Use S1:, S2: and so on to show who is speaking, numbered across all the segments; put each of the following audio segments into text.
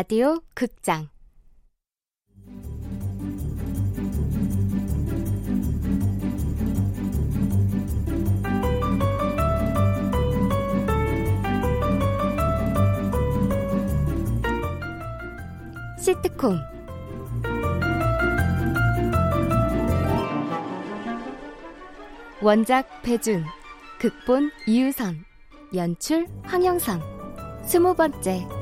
S1: 라디오 극장. 시트콤. 원작 배준 극본 이유선 연출 황영선 스무 번째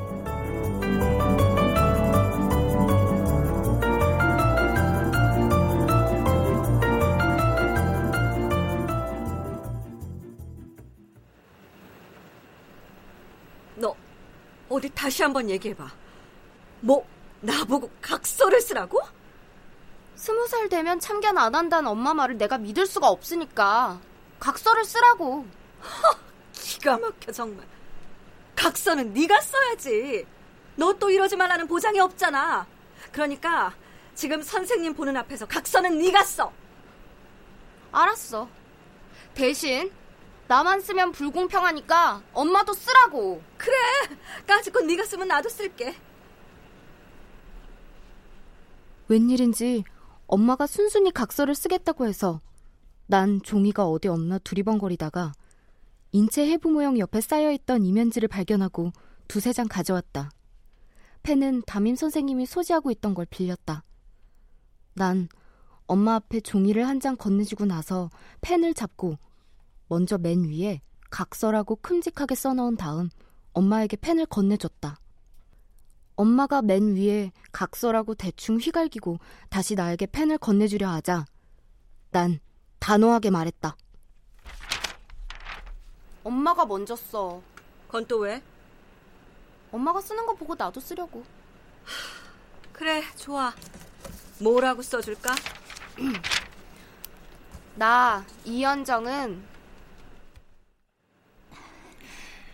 S2: 다시 한번 얘기해봐. 뭐 나보고 각서를 쓰라고?
S3: 스무 살 되면 참견 안 한다는 엄마 말을 내가 믿을 수가 없으니까 각서를 쓰라고.
S2: 허, 기가 막혀 정말. 각서는 네가 써야지. 너 또 이러지 말라는 보장이 없잖아. 그러니까 지금 선생님 보는 앞에서 각서는 네가 써.
S3: 알았어. 대신 나만 쓰면 불공평하니까 엄마도 쓰라고.
S2: 그래. 까짓건 네가 쓰면 나도 쓸게.
S1: 웬일인지 엄마가 순순히 각서를 쓰겠다고 해서 난 종이가 어디 없나 두리번거리다가 인체 해부 모형 옆에 쌓여있던 이면지를 발견하고 두세 장 가져왔다. 펜은 담임 선생님이 소지하고 있던 걸 빌렸다. 난 엄마 앞에 종이를 한 장 건네주고 나서 펜을 잡고 먼저 맨 위에 각서라고 큼직하게 써넣은 다음 엄마에게 펜을 건네줬다. 엄마가 맨 위에 각서라고 대충 휘갈기고 다시 나에게 펜을 건네주려 하자 난 단호하게 말했다.
S3: 엄마가 먼저 써.
S2: 그건 또 왜?
S3: 엄마가 쓰는 거 보고 나도 쓰려고.
S2: 그래, 좋아. 뭐라고 써줄까?
S3: 나 이현정은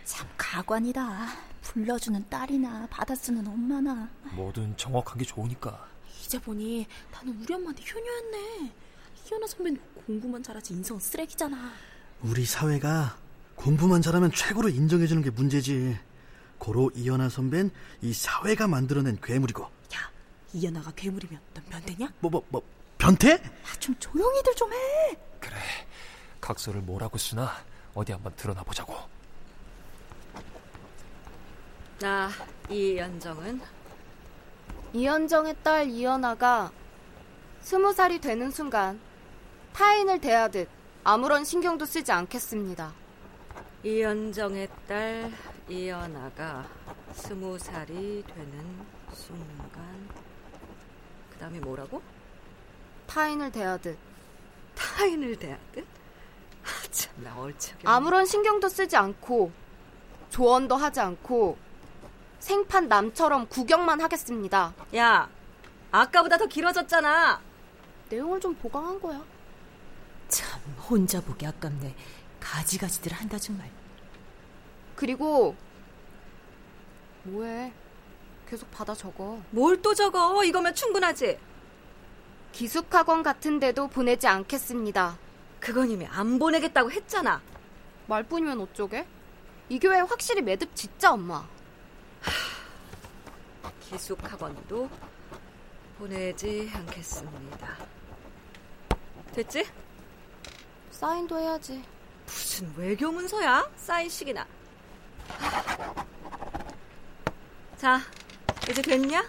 S4: 참 가관이다. 불러주는 딸이나 받아쓰는 엄마나.
S5: 뭐든 정확한 게 좋으니까.
S4: 이제 보니 나는 우리 엄마한테 효녀였네. 희연아 선배는 공부만 잘하지 인성 쓰레기잖아.
S6: 우리 사회가 공부만 잘하면 최고로 인정해주는 게 문제지. 고로 이연아 선배는 이 사회가 만들어낸 괴물이고.
S4: 야, 이연아가 괴물이면 넌 변태냐?
S6: 뭐, 뭐, 뭐, 변태?
S4: 아, 좀 조용히들 좀 해.
S5: 그래, 각서를 뭐라고 쓰나 어디 한번 드러나 보자고.
S2: 나 이연정은
S3: 이현정의 딸 이연아가 스무 살이 되는 순간 타인을 대하듯 아무런 신경도 쓰지 않겠습니다.
S2: 이연정의 딸 이연아가 스무 살이 되는 순간 그 다음에 뭐라고?
S3: 타인을 대하듯
S2: 타인을 대하듯? 아, 참나 얼척이
S3: 아무런 신경도 쓰지 않고 조언도 하지 않고 생판 남처럼 구경만 하겠습니다.
S2: 야, 아까보다 더 길어졌잖아.
S3: 내용을 좀 보강한 거야.
S4: 참 혼자 보기 아깝네. 가지가지들 한다 정말.
S3: 그리고 뭐해? 계속 받아 적어.
S2: 뭘 또 적어? 이거면 충분하지.
S3: 기숙학원 같은 데도 보내지 않겠습니다.
S2: 그건 이미 안 보내겠다고 했잖아.
S3: 말뿐이면 어쩌게? 이 교회 확실히 매듭 짓자 엄마.
S2: 기숙 학원도 보내지 않겠습니다. 됐지?
S3: 사인도 해야지.
S2: 무슨 외교 문서야? 사인식이나. 자, 이제 됐냐?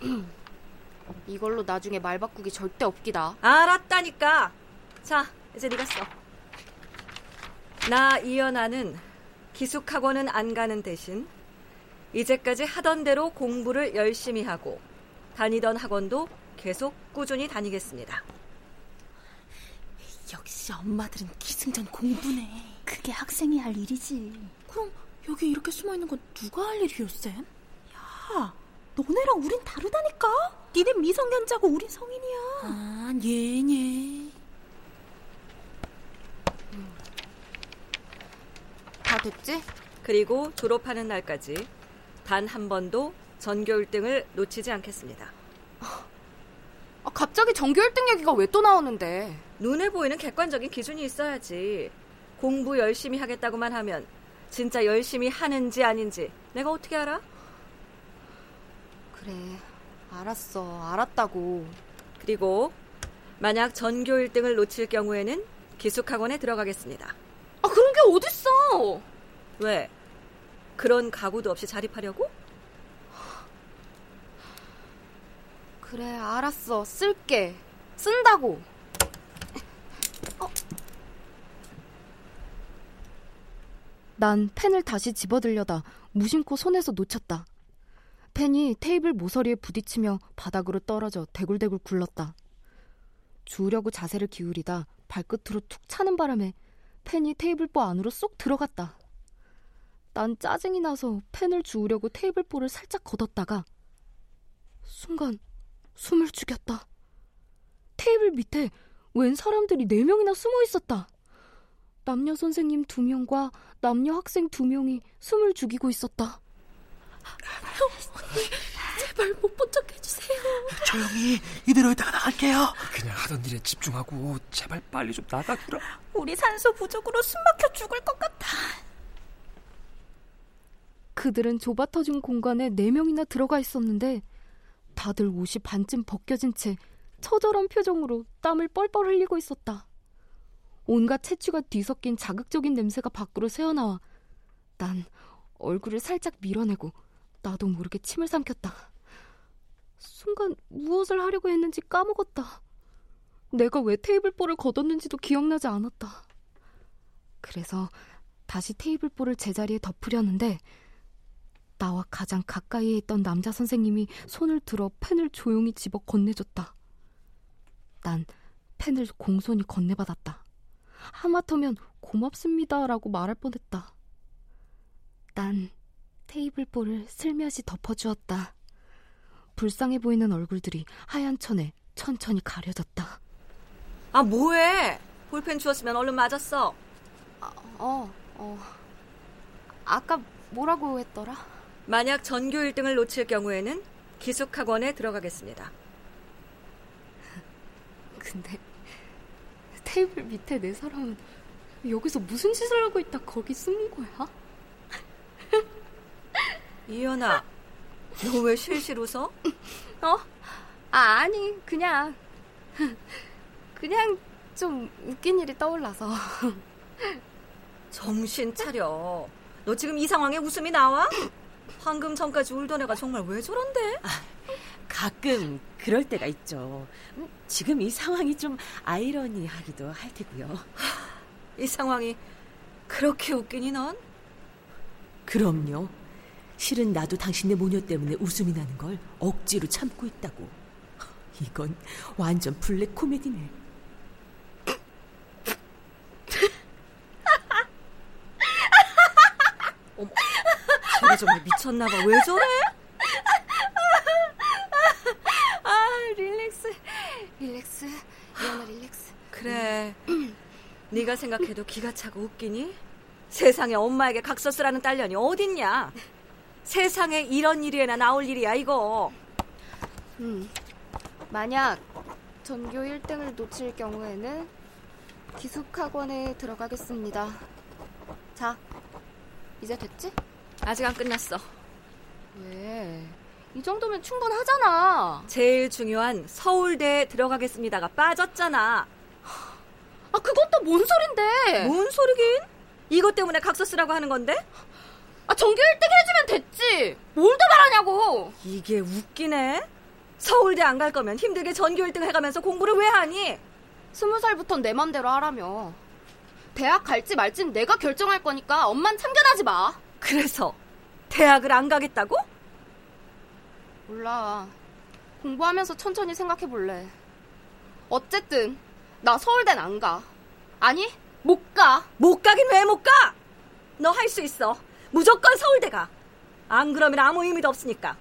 S3: 이걸로 나중에 말 바꾸기 절대 없기다.
S2: 알았다니까. 자, 이제 네가 써. 나 이연아는 기숙학원은 안 가는 대신 이제까지 하던 대로 공부를 열심히 하고 다니던 학원도 계속 꾸준히 다니겠습니다.
S4: 역시 엄마들은 기승전 공부네. 그게 학생이 할 일이지. 그럼 여기 이렇게 숨어 있는 건 누가 할 일이요, 쌤? 야, 너네랑 우린 다르다니까. 니네 미성년자고 우린 성인이야. 아, 얘네.
S3: 다 됐지?
S2: 그리고 졸업하는 날까지 단 한 번도 전교 1등을 놓치지 않겠습니다.
S3: 아, 갑자기 전교 1등 얘기가 왜 또 나오는데?
S2: 눈에 보이는 객관적인 기준이 있어야지. 공부 열심히 하겠다고만 하면 진짜 열심히 하는지 아닌지 내가 어떻게 알아?
S3: 그래, 알았어. 알았다고.
S2: 그리고 만약 전교 1등을 놓칠 경우에는 기숙학원에 들어가겠습니다.
S3: 아, 그런 게 어딨어!
S2: 왜? 그런 각오도 없이 자립하려고?
S3: 그래, 알았어. 쓸게. 쓴다고.
S1: 난 펜을 다시 집어들려다 무심코 손에서 놓쳤다. 펜이 테이블 모서리에 부딪히며 바닥으로 떨어져 대굴대굴 굴렀다. 주우려고 자세를 기울이다 발끝으로 툭 차는 바람에 펜이 테이블보 안으로 쏙 들어갔다. 난 짜증이 나서 펜을 주우려고 테이블보를 살짝 걷었다가 순간 숨을 죽였다. 테이블 밑에 웬 사람들이 네 명이나 숨어 있었다. 남녀 선생님 두 명과 남녀 학생 두 명이 숨을 죽이고 있었다.
S4: 제발 못 본 척 해주세요.
S6: 조용히 이대로 있다가 나갈게요.
S5: 그냥 하던 일에 집중하고 제발 빨리 좀 나가주라.
S4: 우리 산소 부족으로 숨 막혀 죽을 것 같아.
S1: 그들은 좁아터진 공간에 네 명이나 들어가 있었는데 다들 옷이 반쯤 벗겨진 채 처절한 표정으로 땀을 뻘뻘 흘리고 있었다. 온갖 채취가 뒤섞인 자극적인 냄새가 밖으로 새어나와 난 얼굴을 살짝 밀어내고 나도 모르게 침을 삼켰다. 순간 무엇을 하려고 했는지 까먹었다. 내가 왜 테이블볼을 걷었는지도 기억나지 않았다. 그래서 다시 테이블볼을 제자리에 덮으려는데 나와 가장 가까이에 있던 남자 선생님이 손을 들어 펜을 조용히 집어 건네줬다. 난 펜을 공손히 건네받았다. 하마터면 고맙습니다라고 말할 뻔했다. 난 테이블볼을 슬며시 덮어주었다. 불쌍해 보이는 얼굴들이 하얀 천에 천천히 가려졌다.
S2: 아, 뭐해? 볼펜 주었으면 얼른 맞았어.
S3: 어, 어. 아까 뭐라고 했더라?
S2: 만약 전교 1등을 놓칠 경우에는 기숙학원에 들어가겠습니다.
S1: 근데 테이블 밑에 네 사람은 여기서 무슨 짓을 하고 있다 거기 숨은 거야?
S2: 이현아, 너 왜 실실 웃어?
S3: 어? 아, 아니, 그냥. 그냥 좀 웃긴 일이 떠올라서.
S2: 정신 차려. 너 지금 이 상황에 웃음이 나와? 방금 전까지 울던 애가 정말 왜 저런데?
S7: 가끔 그럴 때가 있죠. 음, 지금 이 상황이 좀 아이러니하기도 할 테고요.
S2: 이 상황이 그렇게 웃기니 넌?
S7: 그럼요. 실은 나도 당신네 모녀 때문에 웃음이 나는 걸 억지로 참고 있다고. 이건 완전 블랙 코미디네.
S2: 어머, 쟤가 정말 미쳤나 봐. 왜 저래?
S3: 아, relax. Relax. 이현아, relax.
S2: 그래. 네가 생각해도 기가 차고 웃기니? 세상에 엄마에게 각서 쓰라는 딸년이 어딨냐? 세상에 이런 일이나 나올 일이야 이거.
S3: 음. 만약 전교 1등을 놓칠 경우에는 기숙학원에 들어가겠습니다. 자, 이제 됐지?
S2: 아직 안 끝났어.
S3: 왜? 이 정도면 충분하잖아.
S2: 제일 중요한 서울대에 들어가겠습니다가 빠졌잖아.
S3: 아, 그것도 뭔 소린데?
S2: 뭔 소리긴? 이것 때문에 각서 쓰라고 하는 건데?
S3: 아, 전교 1등 해주면 됐지. 뭘 더 말하냐고.
S2: 이게 웃기네. 서울대 안 갈 거면 힘들게 전교 1등 해가면서 공부를 왜 하니?
S3: 스무 살부터 내 맘대로 하라며. 대학 갈지 말진 내가 결정할 거니까 엄만 참견하지 마.
S2: 그래서 대학을 안 가겠다고?
S3: 몰라. 공부하면서 천천히 생각해 볼래. 어쨌든 나 서울대는 안 가. 아니, 못 가.
S2: 못 가긴 왜 못 가? 너 할 수 있어. 무조건 서울대 가. 안 그러면 아무 의미도 없으니까.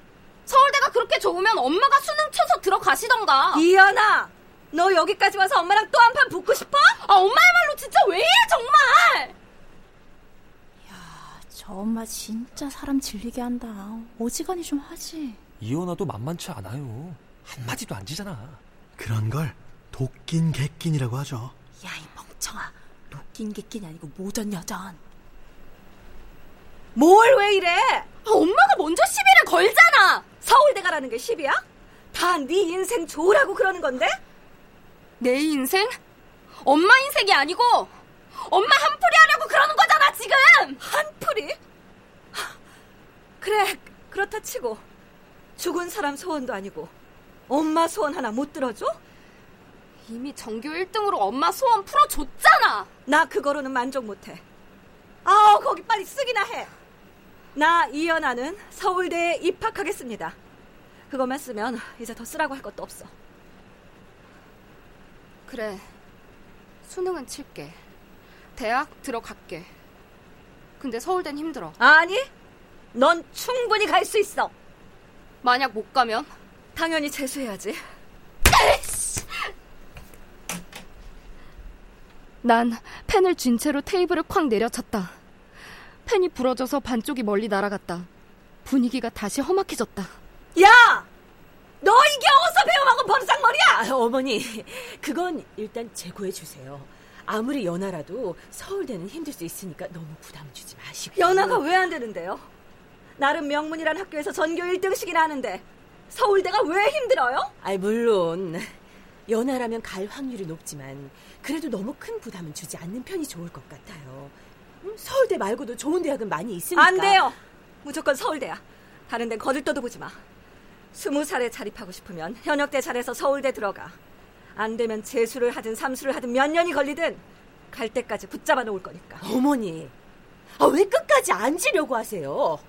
S3: 서울대가 그렇게 좋으면 엄마가 수능 쳐서 들어가시던가.
S2: 이연아, 너 여기까지 와서 엄마랑 또 한 판 붙고 싶어?
S3: 아, 엄마야말로 진짜 왜 이래 정말.
S4: 저 엄마 진짜 사람 질리게 한다. 어지간히 좀 하지.
S5: 이혼아도 만만치 않아요. 한마디도 안 지잖아.
S6: 그런 걸 도낀 객낀이라고 하죠.
S7: 야, 이 멍청아. 녹긴 객낀이 아니고 모전 여전.
S2: 뭘 왜 이래?
S3: 아, 엄마가 먼저 시비를 걸잖아.
S2: 서울대 가라는 게 시비야? 다 네 인생 좋으라고 그러는 건데?
S3: 내 인생? 엄마 인생이 아니고 엄마 한풀이 하려고 그러는 거잖아 지금.
S2: 한풀이? 그래 그렇다 치고 죽은 사람 소원도 아니고 엄마 소원 하나 못 들어줘?
S3: 이미 전교 1등으로 엄마 소원 풀어줬잖아.
S2: 나 그거로는 만족 못해. 아우 거기 빨리 쓰기나 해. 나 이연아는 서울대에 입학하겠습니다. 그것만 쓰면 이제 더 쓰라고 할 것도 없어.
S3: 그래. 수능은 칠게. 대학 들어갈게. 근데 서울대는 힘들어.
S2: 아니, 넌 충분히 갈 수 있어.
S3: 만약 못 가면?
S2: 당연히 재수해야지.
S1: 난 펜을 쥔 채로 테이블을 쾅 내려쳤다. 펜이 부러져서 반쪽이 멀리 날아갔다. 분위기가 다시 험악해졌다.
S2: 야! 너 이게 어디서 배워먹은 버르장머리야?
S7: 아, 어머니, 그건 일단 제고해 주세요. 아무리 연하라도 서울대는 힘들 수 있으니까 너무 부담 주지 마시고.
S2: 연하가 왜 안 되는데요? 나름 명문이란 학교에서 전교 1등씩이나 하는데 서울대가 왜 힘들어요?
S7: 아이 물론 연하라면 갈 확률이 높지만 그래도 너무 큰 부담은 주지 않는 편이 좋을 것 같아요. 음, 서울대 말고도 좋은 대학은 많이 있으니까.
S2: 안 돼요. 무조건 서울대야. 다른 데 거들떠도 보지 마. 스무 살에 자립하고 싶으면 현역대 잘해서 서울대 들어가. 안 되면 재수를 하든 삼수를 하든 몇 년이 걸리든 갈 때까지 붙잡아 놓을 거니까.
S7: 어머니, 아, 왜 끝까지 앉으려고 하세요?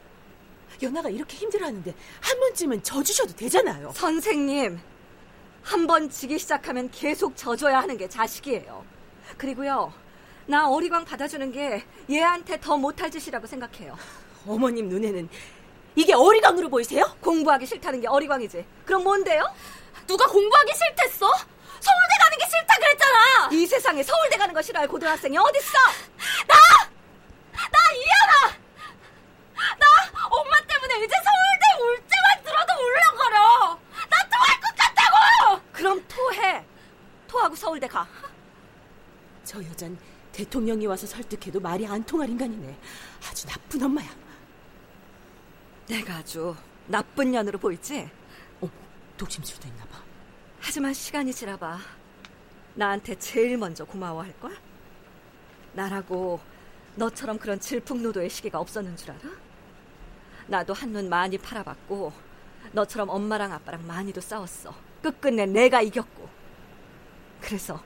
S7: 연아가 이렇게 힘들어하는데 한 번쯤은 져주셔도 되잖아요.
S2: 선생님, 한 번 지기 시작하면 계속 져줘야 하는 게 자식이에요. 그리고요, 나 어리광 받아주는 게 얘한테 더 못할 짓이라고 생각해요.
S7: 어머님 눈에는 이게 어리광으로 보이세요?
S2: 공부하기 싫다는 게 어리광이지. 그럼 뭔데요?
S3: 누가 공부하기 싫댔어? 서울대 가는 게 싫다 그랬잖아.
S2: 이 세상에 서울대 가는 거 싫어할 고등학생이 어딨어?
S3: 나! 나 이해나! 나 엄마 때문에 이제 서울대 올 때만 들어도 울렁거려. 나 토할 것 같다고!
S2: 그럼 토해. 토하고 서울대 가.
S7: 저 여잔 대통령이 와서 설득해도 말이 안 통할 인간이네. 아주 나쁜 엄마야.
S2: 내가 아주 나쁜 년으로 보이지?
S7: 어, 독심술도 있나 봐.
S2: 하지만 시간이 지나봐. 나한테 제일 먼저 고마워할 걸? 나라고 너처럼 그런 질풍노도의 시기가 없었는 줄 알아? 나도 한눈 많이 팔아봤고 너처럼 엄마랑 아빠랑 많이도 싸웠어. 끝끝내 내가 이겼고. 그래서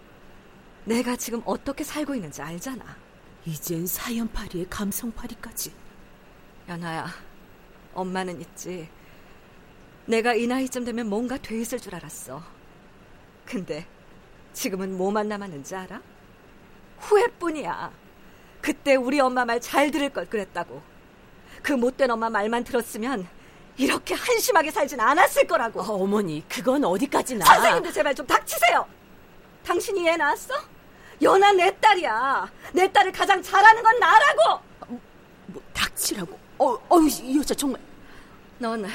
S2: 내가 지금 어떻게 살고 있는지 알잖아.
S7: 이젠 사연파리에 감성파리까지.
S2: 연아야, 엄마는 있지. 내가 이 나이쯤 되면 뭔가 돼 있을 줄 알았어. 근데 지금은 뭐만 남았는지 알아? 후회뿐이야. 그때 우리 엄마 말 잘 들을 걸 그랬다고. 그 못된 엄마 말만 들었으면 이렇게 한심하게 살진 않았을 거라고.
S7: 어, 어머니, 그건 어디까지나.
S2: 선생님도 제발 좀 닥치세요. 당신이 애 낳았어? 연아 내 딸이야. 내 딸을 가장 잘하는 건 나라고.
S7: 뭐 닥치라고. 어, 어, 이 여자 정말.
S2: 넌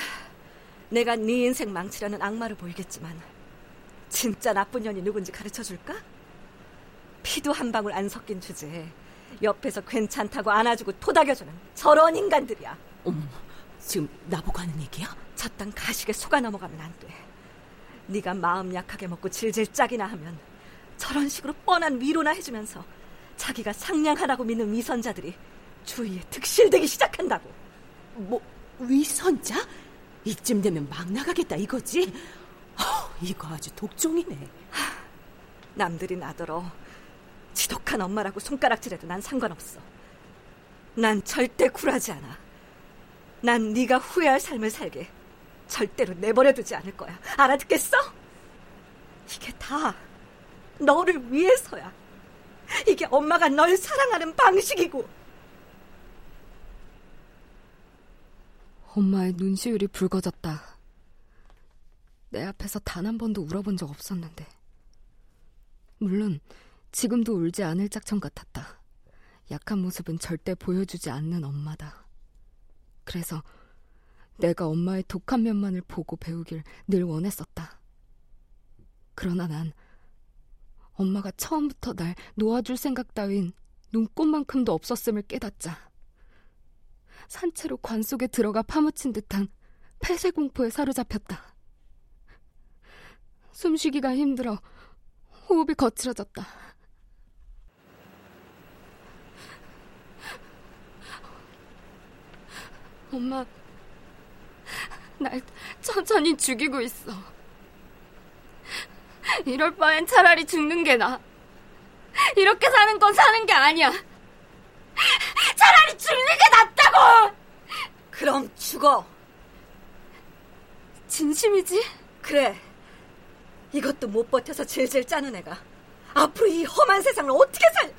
S2: 내가 네 인생 망치려는 악마로 보이겠지만 진짜 나쁜 년이 누군지 가르쳐 줄까? 피도 한 방울 안 섞인 주제에 옆에서 괜찮다고 안아주고 토닥여주는 저런 인간들이야.
S7: 어머, 지금 나보고 하는 얘기야?
S2: 저딴 가식에 속아 넘어가면 안 돼. 네가 마음 약하게 먹고 질질 짝이나 하면 저런 식으로 뻔한 위로나 해주면서 자기가 상냥하다고 믿는 위선자들이 주위에 득실되기 시작한다고.
S7: 뭐 위선자? 이쯤 되면 막 나가겠다 이거지? 어, 이거 아주 독종이네.
S2: 남들이 나더러 지독한 엄마라고 손가락질해도 난 상관없어. 난 절대 굴하지 않아. 난 네가 후회할 삶을 살게 절대로 내버려두지 않을 거야. 알아듣겠어? 이게 다 너를 위해서야. 이게 엄마가 널 사랑하는 방식이고.
S1: 엄마의 눈시울이 붉어졌다. 내 앞에서 단 한 번도 울어본 적 없었는데. 물론 지금도 울지 않을 짝청 같았다. 약한 모습은 절대 보여주지 않는 엄마다. 그래서 내가 엄마의 독한 면만을 보고 배우길 늘 원했었다. 그러나 난 엄마가 처음부터 날 놓아줄 생각 따윈 눈꽃만큼도 없었음을 깨닫자. 산채로 관 속에 들어가 파묻힌 듯한 폐쇄 공포에 사로잡혔다. 숨쉬기가 힘들어 호흡이 거칠어졌다. 엄마, 날 천천히 죽이고 있어. 이럴 바엔 차라리 죽는 게 나아. 이렇게 사는 건 사는 게 아니야. 차라리 죽는 게 낫다고!
S2: 그럼 죽어.
S1: 진심이지?
S2: 그래. 이것도 못 버텨서 질질 짜는 애가 앞으로 이 험한 세상을 어떻게 살...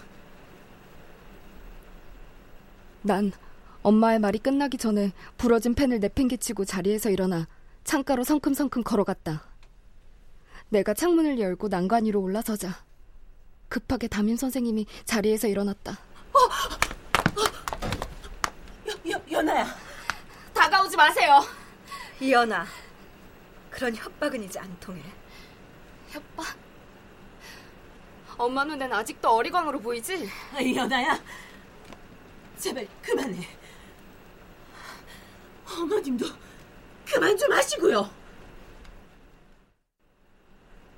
S1: 난 엄마의 말이 끝나기 전에 부러진 펜을 내팽개치고 자리에서 일어나 창가로 성큼성큼 걸어갔다. 내가 창문을 열고 난간 위로 올라서자 급하게 담임 선생님이 자리에서 일어났다. 어!
S7: 여, 여, 연아야.
S1: 다가오지 마세요.
S2: 이연아. 그런 협박은 이제 안 통해.
S1: 협박? 엄마 눈엔 아직도 어리광으로 보이지?
S7: 연아야. 제발 그만해. 어머님도 그만 좀 하시고요.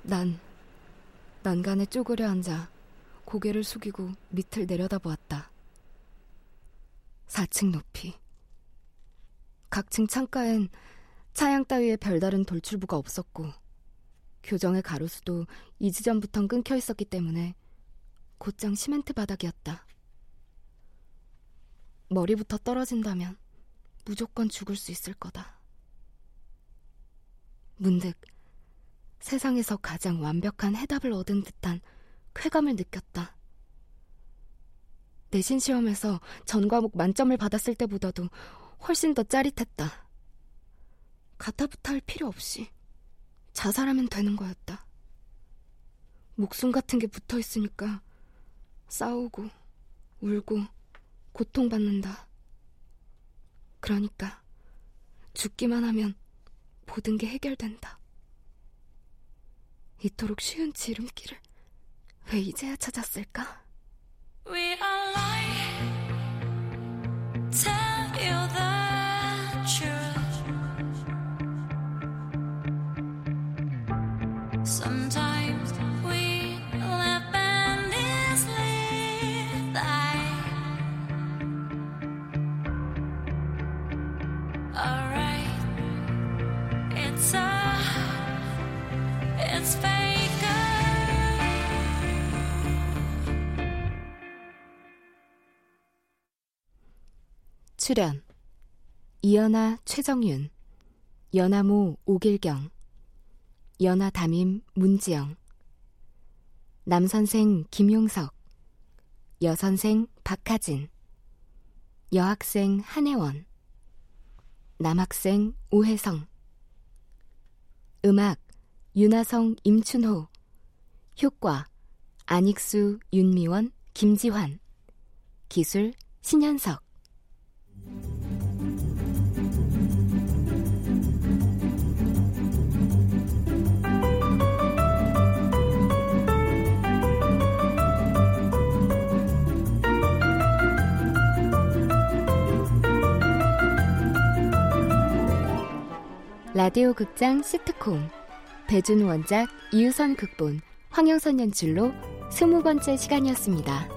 S1: 난 난간에 쪼그려 앉아 고개를 숙이고 밑을 내려다보았다. 4층 높이. 각층 창가엔 차양 따위의 별다른 돌출부가 없었고 교정의 가로수도 이지전부터 끊겨 있었기 때문에 곧장 시멘트 바닥이었다. 머리부터 떨어진다면 무조건 죽을 수 있을 거다. 문득 세상에서 가장 완벽한 해답을 얻은 듯한 쾌감을 느꼈다. 내신 시험에서 전 과목 만점을 받았을 때보다도 훨씬 더 짜릿했다. 가타부타 할 필요 없이 자살하면 되는 거였다. 목숨 같은 게 붙어 있으니까 싸우고 울고 고통받는다. 그러니까 죽기만 하면 모든 게 해결된다. 이토록 쉬운 지름길을 왜 이제야 찾았을까? 출연. 이연아 최정윤. 연하모 오길경. 연하담임 문지영. 남선생 김용석. 여선생 박하진. 여학생 한혜원. 남학생 오혜성. 음악 윤하성 임춘호. 효과 안익수 윤미원 김지환. 기술 신현석 라디오 극장 시트콤 배준 원작 이유선 극본 황영선 연출로 스무 번째 시간이었습니다.